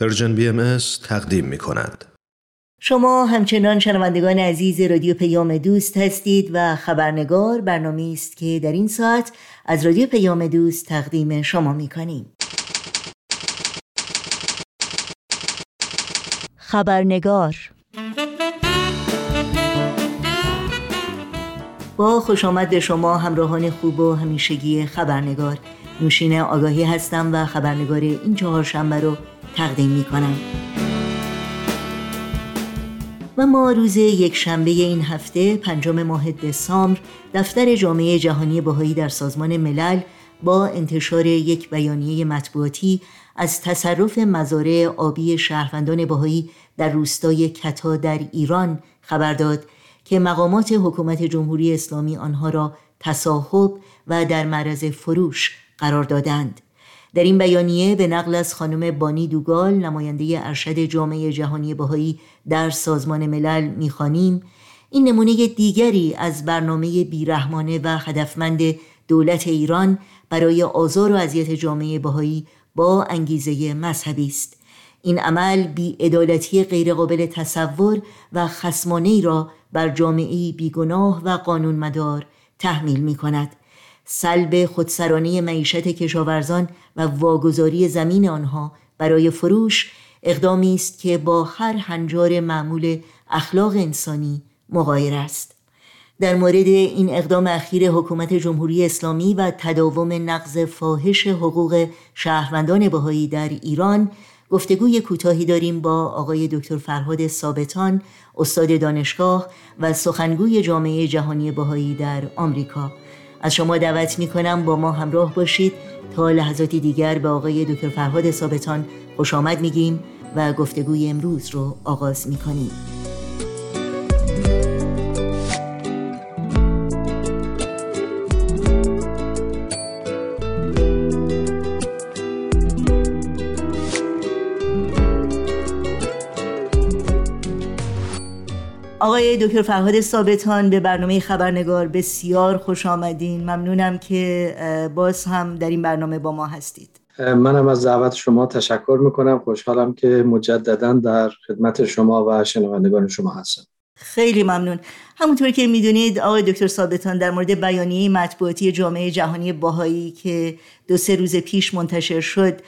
Persian BMS تقدیم می کند. شما همچنان شنوندگان عزیز رادیو پیام دوست هستید و خبرنگار برنامه است که در این ساعت از رادیو پیام دوست تقدیم شما می کنیم. خبرنگار با خوش آمد شما همراهان خوب و همیشگی خبرنگار نوشین آگاهی هستم و خبرنگار این چهار شنبه رو تقدیم می کنم و ما روز یک شنبه این هفته پنجم ماه دسامبر دفتر جامعه جهانی بهایی در سازمان ملل با انتشار یک بیانیه مطبوعاتی از تصرف مزارع آبی شهروندان بهایی در روستای کتا در ایران خبر داد که مقامات حکومت جمهوری اسلامی آنها را تصاحب و در معرض فروش قرار دادند. در این بیانیه به نقل از خانم بانی دوگال نماینده ارشد جامعه جهانی بهایی در سازمان ملل می‌خوانیم. این نمونه دیگری از برنامه بیرحمانه و هدفمند دولت ایران برای آزار و اذیت جامعه بهایی با انگیزه مذهبی است. این عمل بیعدالتی غیرقابل تصور و خسمانه را بر جامعه بیگناه و قانون مدار تحمیل می کند سلب خودسرانه معیشت کشاورزان و واگذاری زمین آنها برای فروش اقدامی است که با هر هنجار معمول اخلاق انسانی مغایر است. در مورد این اقدام اخیر حکومت جمهوری اسلامی و تداوم نقض فاحش حقوق شهروندان بهایی در ایران گفتگوی کوتاهی داریم با آقای دکتر فرهاد ثابتان استاد دانشگاه و سخنگوی جامعه جهانی بهایی در آمریکا. از شما دعوت می کنم با ما همراه باشید تا لحظاتی دیگر به آقای دکتر فرهاد ثابتان خوش آمد میگیم و گفتگوی امروز رو آغاز می کنیم. آقای دکتر فرهاد ثابتان به برنامه خبرنگار بسیار خوش آمدین. ممنونم که باز هم در این برنامه با ما هستید. منم از دعوت شما تشکر می‌کنم. خوشحالم که مجددا در خدمت شما و شنوندگان شما هستم. خیلی ممنون. همونطور که می‌دونید آقای دکتر ثابتان در مورد بیانیه مطبوعاتی جامعه جهانی باهایی که دو سه روز پیش منتشر شد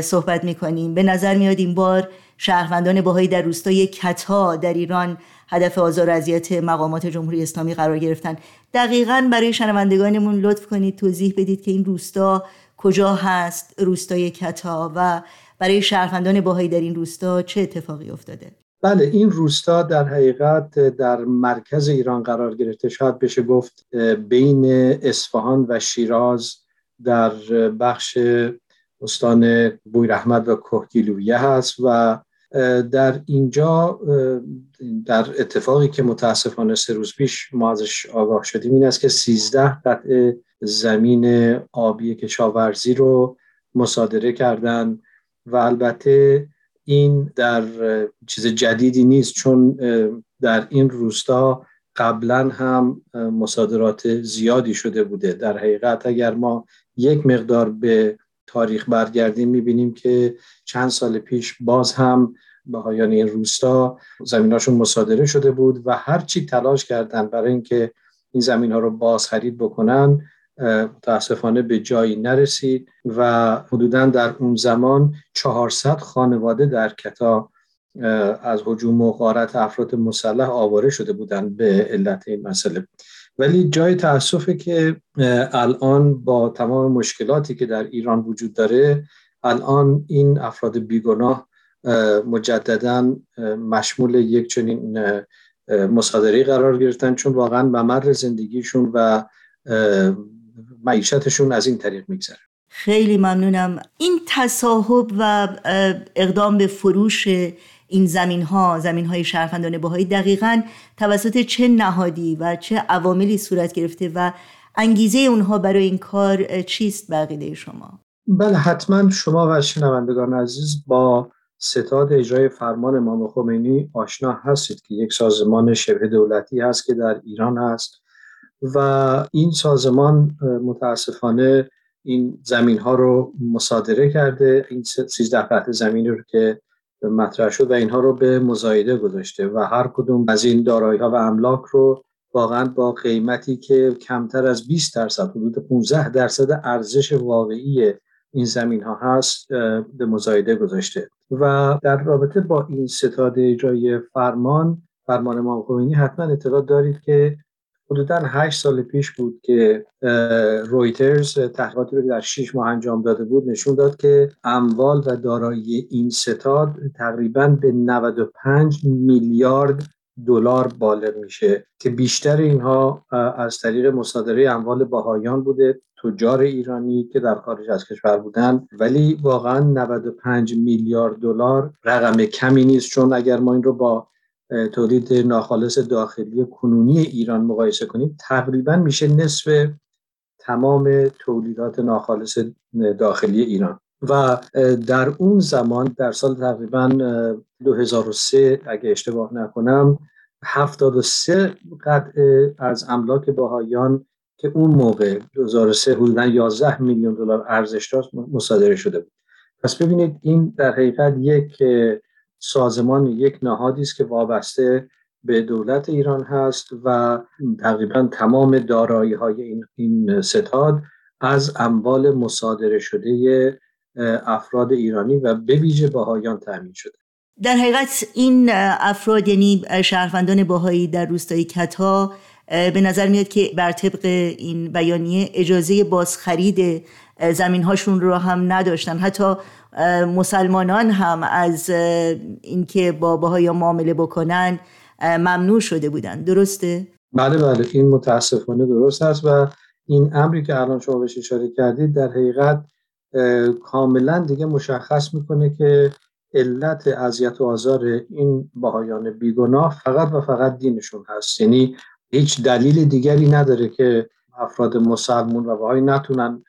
صحبت می‌کنیم. به نظر میاد این بار شهروندان باهایی در روستای کتا در ایران هدف آزار اذیت مقامات جمهوری اسلامی قرار گرفتن. دقیقا برای شنوندگانمون لطف کنید توضیح بدید که این روستا کجا هست روستای کتا و برای شهروندان باهایی در این روستا چه اتفاقی افتاده؟ بله این روستا در حقیقت در مرکز ایران قرار گرفته. شاید بشه گفت بین اصفهان و شیراز در بخش استان بویرحمد و کهگیلویه هست و در اینجا در اتفاقی که متاسفانه سه روز پیش ما ازش آگاه شدیم این است که 13 قطع زمین آبی کشاورزی رو مصادره کردن و البته این در چیز جدیدی نیست چون در این روستا قبلا هم مصادرات زیادی شده بوده. در حقیقت اگر ما یک مقدار به تاریخ برگردیم می‌بینیم که چند سال پیش باز هم بهایان این روستا زمیناشون مصادره شده بود و هرچی تلاش کردن برای اینکه این زمین ها رو باز خرید بکنن متاسفانه به جایی نرسید و حدودا در اون زمان 400 خانواده در کتا از حجوم و غارت افراد مسلح آواره شده بودند به علت این مسئله. ولی جای تاسفه که الان با تمام مشکلاتی که در ایران وجود داره الان این افراد بیگناه مجددا مشمول یک چنین مصادره قرار گرفتن چون واقعا ممر زندگیشون و معیشتشون از این طریق میگذره. خیلی ممنونم. این تصاحب و اقدام به فروش این زمین ها زمین های شهروندان بهایی دقیقا توسط چه نهادی و چه عواملی صورت گرفته و انگیزه اونها برای این کار چیست بقیده شما؟ بله حتما شما و شنوندگان عزیز با ستاد اجرای فرمان امام خمینی آشنا هستید که یک سازمان شبه دولتی هست که در ایران هست و این سازمان متاسفانه این زمین ها رو مصادره کرده این 13 قطع زمینی رو که مطرح شد و اینها رو به مزایده گذاشته و هر کدوم از این دارایی ها و املاک رو واقعا با قیمتی که کمتر از 20 درصد حدود 15 درصد ارزش واقعی این زمین ها هست به مزایده گذاشته. و در رابطه با این ستاد اجرای فرمان فرمان امام حتما اطلاع دارید که حدودا هشت سال پیش بود که رویترز تحقیقاتی رو در 6 ماه انجام داده بود نشون داد که اموال و دارایی این ستاد تقریبا به 95 میلیارد دلار بالغ میشه که بیشتر اینها از طریق مصادره اموال باهایان بوده تجار ایرانی که در خارج از کشور بودن. ولی واقعا 95 میلیارد دلار رقم کمی نیست چون اگر ما این رو با تولید ناخالص داخلی کنونی ایران مقایسه کنیم تقریبا میشه نصف تمام تولیدات ناخالص داخلی ایران. و در اون زمان در سال تقریبا 2003 اگه اشتباه نکنم 73 قطعه از املاک باهایان که اون موقع 2003 حدودا 11 میلیون دلار ارزش داشت مصادره شده بود. پس ببینید این در حقیقت یک سازمان یک نهادی است که وابسته به دولت ایران هست و تقریبا تمام دارایی های این, ستاد از اموال مصادره شده افراد ایرانی و به ویژه باهایان تامین شده. در حقیقت این افراد یعنی شهروندان باهایی در روستای کتا به نظر میاد که بر طبق این بیانیه اجازه بازخرید زمین هاشون رو هم نداشتن. حتی مسلمانان هم از اینکه با باهایا معامله بکنن ممنوع شده بودن. درسته؟ بله بله. این متاسفانه درست است و این امری که الان شما بهش اشاره کردید در حقیقت کاملا دیگه مشخص می‌کنه که علت اذیت و آزار این باهایان بیگناه فقط و فقط دینشون هست. یعنی هیچ دلیل دیگری نداره که افراد مسلمون و باهایی نتونن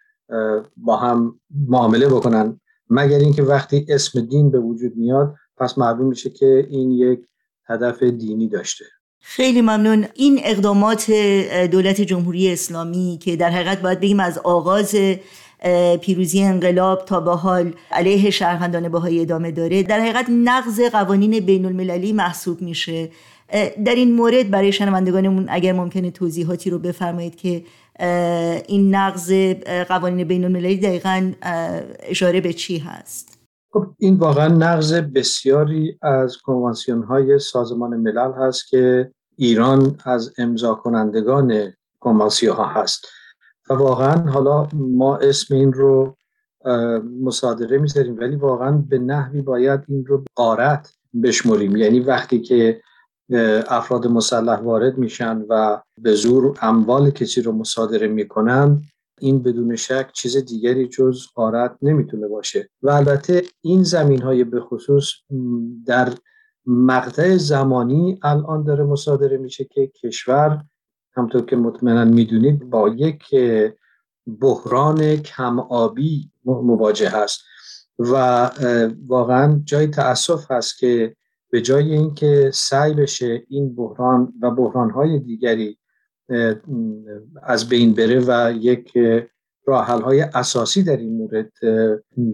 با هم معامله بکنن. مگر اینکه وقتی اسم دین به وجود میاد پس معلوم میشه که این یک هدف دینی داشته. خیلی ممنون. این اقدامات دولت جمهوری اسلامی که در حقیقت باید بگیم از آغاز پیروزی انقلاب تا به حال علیه شهروندان باهایی ادامه داره در حقیقت نقض قوانین بین المللی محسوب میشه. در این مورد برای شنوندگانمون اگر ممکنه توضیحاتی رو بفرمایید که این نقض قوانین بین المللی دقیقا اشاره به چی هست؟ خب این واقعا نقض بسیاری از کنوانسیون های سازمان ملل هست که ایران از امضا کنندگان کنوانسیون ها هست. و واقعا حالا ما اسم این رو مصادره می‌ذاریم ولی واقعا به نحوی باید این رو قارت بشمریم. یعنی وقتی که افراد مسلح وارد میشن و به زور اموال کسی رو مصادره می‌کنن این بدون شک چیز دیگری جز قارت نمی‌تونه باشه. و البته این زمین های به خصوص در مقطع زمانی الان داره مصادره میشه که کشور همطور که مطمئنا می‌دونید با یک بحران کم آبی مواجه هست. و واقعا جای تاسف هست که به جای اینکه سعی بشه این بحران و بحرانهای دیگری از بین بره و یک راحل های اساسی در این مورد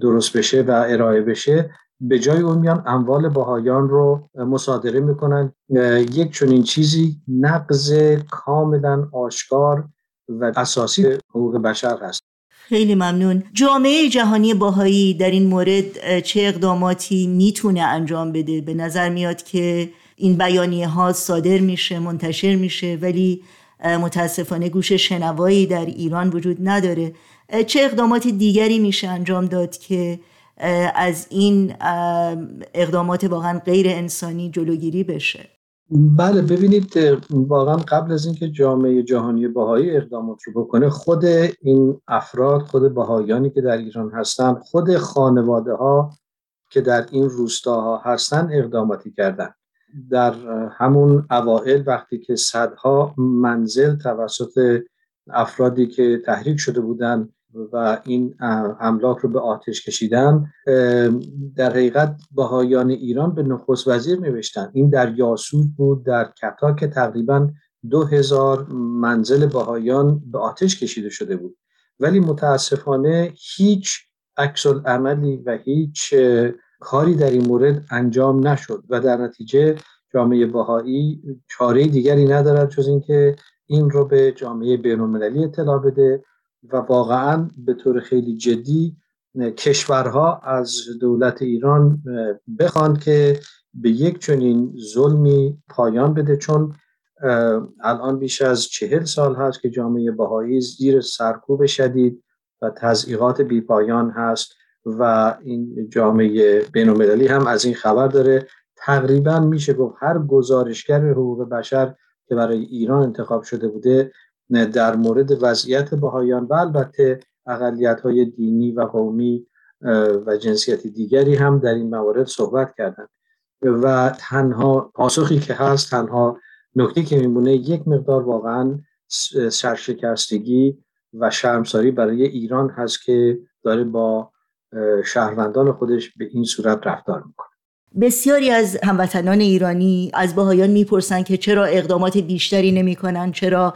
درست بشه و ارائه بشه به جای اون میان اموال باهایان رو مصادره می‌کنن. یک چنین چیزی نقض کاملا آشکار و اساسی حقوق بشر هست. خیلی ممنون. جامعه جهانی باهایی در این مورد چه اقداماتی می‌تونه انجام بده؟ به نظر میاد که این بیانیه ها صادر میشه منتشر میشه ولی متاسفانه گوش شنوایی در ایران وجود نداره. چه اقدامات دیگری میشه انجام داد که از این اقدامات واقعا غیر انسانی جلوگیری بشه؟ بله ببینید واقعا قبل از اینکه جامعه جهانی باهایی اقدامات رو بکنه خود این افراد خود باهایانی که در ایران هستن خود خانواده ها که در این روستاها هستن اقداماتی کردن. در همون اوائل وقتی که صدها منزل توسط افرادی که تحریک شده بودن و این املاک رو به آتش کشیدن در حقیقت بهایان ایران به نخست وزیر نوشتن. این در یاسود بود در کتا که تقریبا دو هزار منزل بهایان به آتش کشیده شده بود. ولی متاسفانه هیچ عکس عملی و هیچ کاری در این مورد انجام نشد و در نتیجه جامعه بهایی چاره دیگری ندارد جز اینکه این رو به جامعه بینالمللی اطلاع بده و واقعا به طور خیلی جدی کشورها از دولت ایران بخواند که به یک چنین ظلمی پایان بده چون الان بیش از چهل سال هست که جامعه بهایی زیر سرکوب شدید و تضییقات بیپایان هست و این جامعه بینالمللی هم از این خبر داره. تقریبا میشه گفت هر گزارشگر حقوق بشر که برای ایران انتخاب شده بوده در مورد وضعیت بهایان و البته اقلیت های دینی و قومی و جنسیتی دیگری هم در این موارد صحبت کردند و تنها پاسخی که هست تنها نکته که میمونه یک مقدار واقعا سرشکستگی و شرمساری برای ایران هست که داره با شهروندان خودش به این صورت رفتار می‌کنه. بسیاری از هموطنان ایرانی از باهایان می‌پرسن که چرا اقدامات بیشتری نمی‌کنن چرا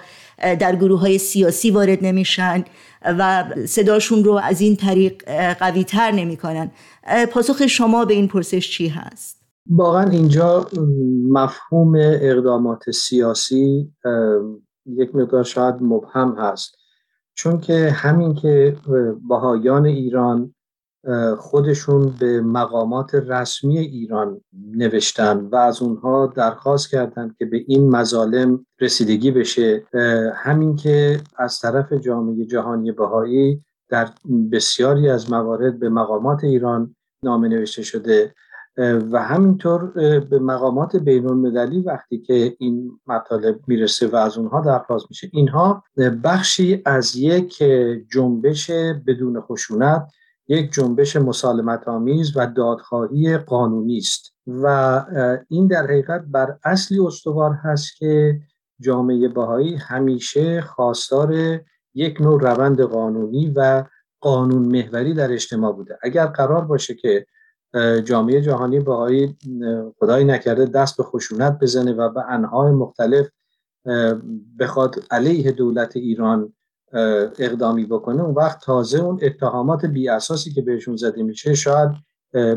در گروه های سیاسی وارد نمیشن و صداشون رو از این طریق قوی تر نمی‌کنن پاسخ شما به این پرسش چی هست؟ واقعا اینجا مفهوم اقدامات سیاسی یک مقدار شاید مبهم هست چون که همین که باهایان ایران خودشون به مقامات رسمی ایران نوشتن و از اونها درخواست کردند که به این مظالم رسیدگی بشه. همین که از طرف جامعه جهانی بهایی در بسیاری از موارد به مقامات ایران نامه نوشته شده. و همینطور به مقامات بین المللی وقتی که این مطالب می‌رسه و از اونها درخواست میشه اینها بخشی از یک جنبش بدون خشونت یک جنبش مسالمت آمیز و دادخواهی قانونی است و این در حقیقت بر اصلی استوار هست که جامعه بهایی همیشه خواستار یک نوع روند قانونی و قانون محوری در اجتماع بوده. اگر قرار باشه که جامعه جهانی بهایی خدایی نکرده دست به خشونت بزنه و به انهای مختلف بخواد علیه دولت ایران اقدامی بکنه اون وقت تازه اون اتهامات بی اساسی که بهشون زده میشه شاید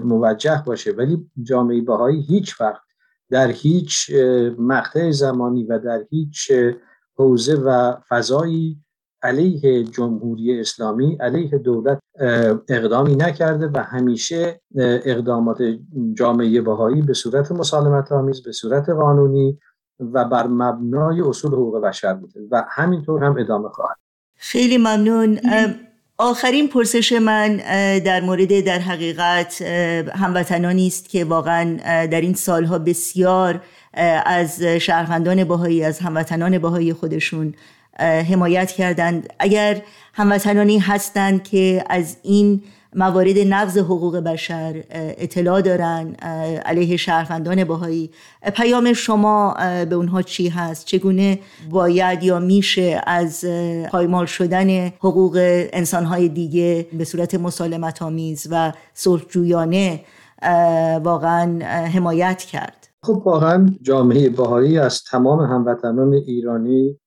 موجه باشه. ولی جامعه بهایی هیچ وقت در هیچ مقطع زمانی و در هیچ حوزه و فضایی علیه جمهوری اسلامی علیه دولت اقدامی نکرده و همیشه اقدامات جامعه بهایی به صورت مسالمت آمیز به صورت قانونی و بر مبنای اصول حقوق بشر بوده. و همینطور هم ادامه خواهد خیلی ممنون. آخرین پرسش من در مورد در حقیقت هموطنانی است که واقعا در این سالها بسیار از شهروندان باهایی از هموطنان باهایی خودشون حمایت کردند. اگر هموطنانی هستند که از این موارد نقض حقوق بشر اطلاع دارن علیه شهروندان باهایی پیام شما به اونها چی هست؟ چگونه باید یا میشه از پایمال شدن حقوق انسانهای دیگه به صورت مسالمت آمیز و صلحجویانه واقعا حمایت کرد؟ خب واقعا جامعه باهایی از تمام هموطنان ایرانی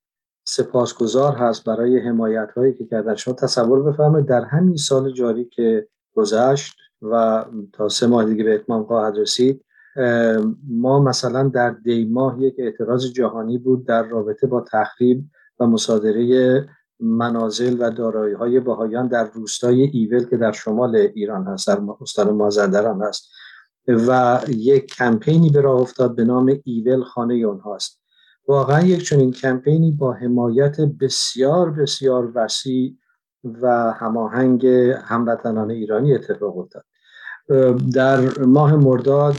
سپاسگزار هست برای حمایت هایی که کردن. شما تصور بفرمایید در همین سال جاری که گذشت و تا سه ماه دیگه به اتمام خواهد رسید ما مثلا در دی ماه یک اعتراض جهانی بود در رابطه با تخریب و مصادره منازل و دارایی های باهایان در روستای ایول که در شمال ایران هست در استان مازندران هست. و یک کمپینی به راه افتاد به نام ایول خانه اونهاست واقعا یک چنین کمپینی با حمایت بسیار بسیار وسیع و هماهنگ هموطنان ایرانی اتفاق افتاد. در ماه مرداد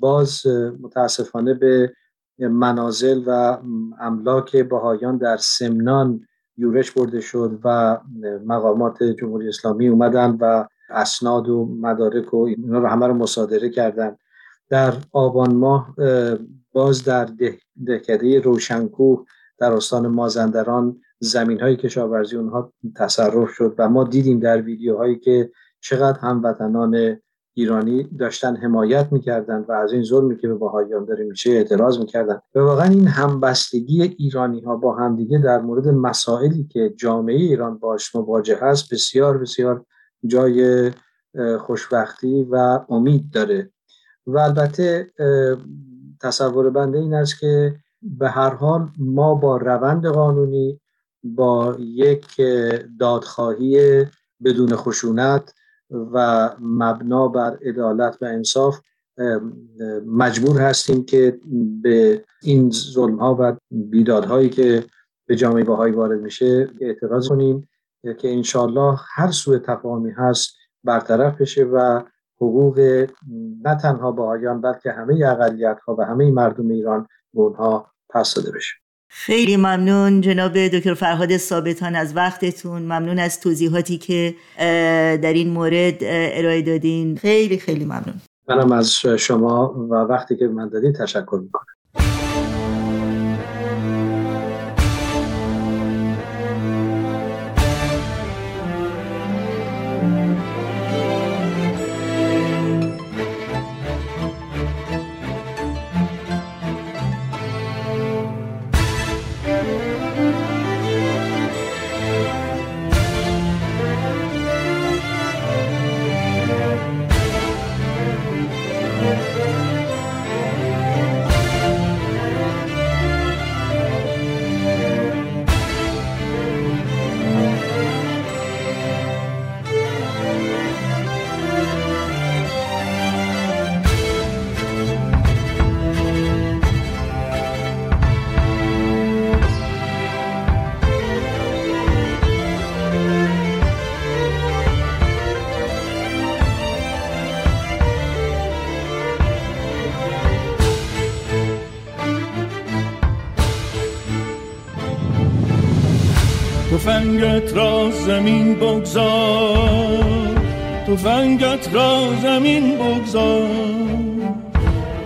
باز متاسفانه به منازل و املاک بهایان در سمنان یورش برده شد و مقامات جمهوری اسلامی اومدن و اسناد و مدارک و اینا رو همه رو مصادره کردن. در آبان ماه باز در دهکده روشنکوه در استان مازندران زمین های کشاورزی اونها تصرف شد و ما دیدیم در ویدیوهایی که چقدر هموطنان ایرانی داشتن حمایت می‌کردن و از این ظلمی که به باهایان داره میشه اعتراض می‌کردن. و واقعا این همبستگی ایرانی ها با همدیگه در مورد مسائلی که جامعه ایران باش مواجه هست بسیار بسیار جای خوشبختی و امید داره. و البته تصور بنده این است که به هر حال ما با روند قانونی با یک دادخواهی بدون خشونت و مبنا بر عدالت و انصاف مجبور هستیم که به این ظلم ها و بیدادهایی که به جامعه باهایی وارد میشه اعتراض کنیم که انشالله هر سوء تفاهمی هست برطرف بشه و حقوق نه تنها باهایان بلکه همه اقلیت ها و همه مردم ایران به اونها پس داده بشه. خیلی ممنون جناب دکتر فرهاد ثابتان از وقتتون. ممنون از توضیحاتی که در این مورد ارائه دادین. خیلی خیلی ممنون. منم از شما و وقتی که من دادید تشکر می‌کنم. زمین بگذار. تفنگت را زمین بگذار.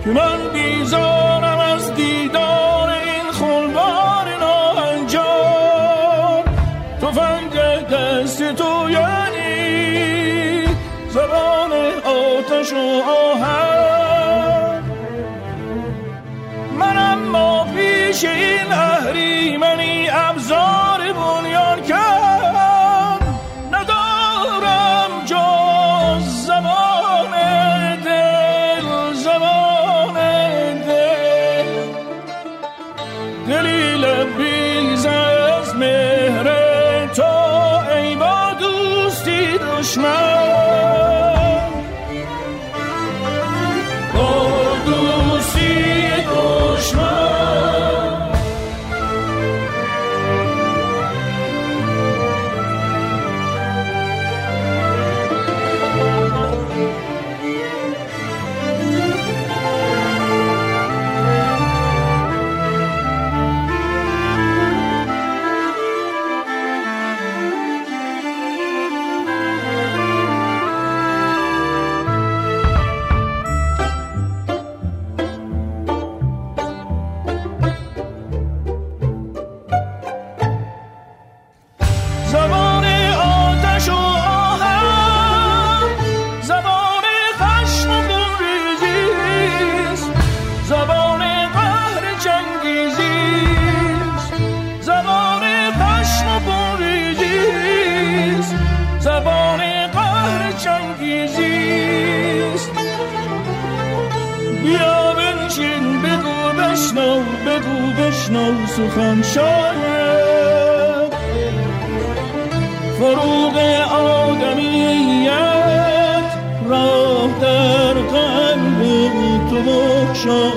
که من بیزارم از دیدار این خلبار ناهنجار تفنگ دست تو یعنی زبان آتش و آهن. من اما پیش این اهریمنی ابزار سخن شاید. فروغ آدمیت راه در قلب تو بخشاید.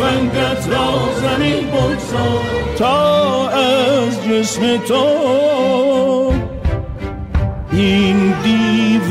فنگت را زمین بگذار تا از جسم تو این دیو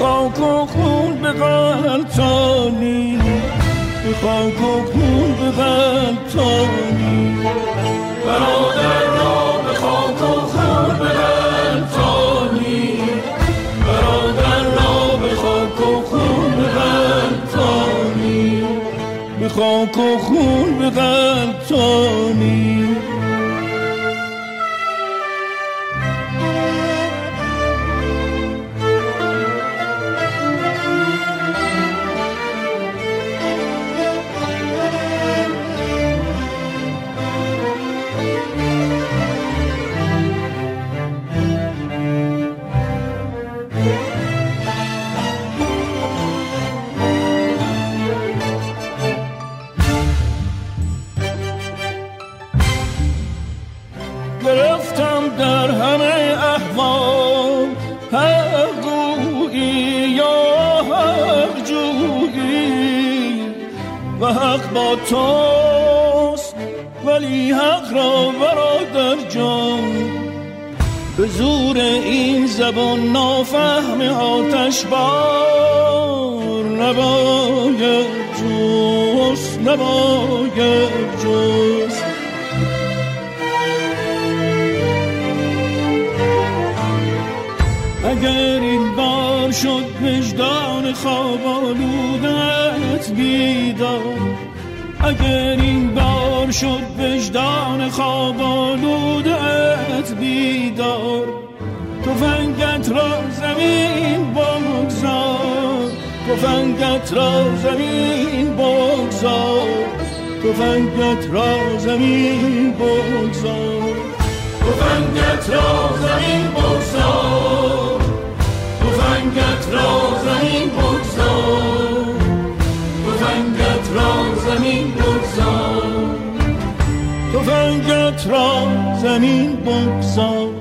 خاک و خون به غلطانی. به خاک و خون به غلطانی. برادر را به خاک و خون به غلطانی. برادر را به خاک و خون به غلطانی. به خاک و خون به غلطانی. آتش بار نباید جوست نباید جوست اگر این بار شد وجدان خواب آلودت بیدار اگر این بار شد وجدان خواب آلودت بیدار. تفنگت را زمین بگذار تفنگت را زمین بگذار تفنگت را زمین بگذار تفنگت را زمین بگذار تفنگت را زمین بگذار تفنگت را زمین بگذار تفنگت را زمین بگذار.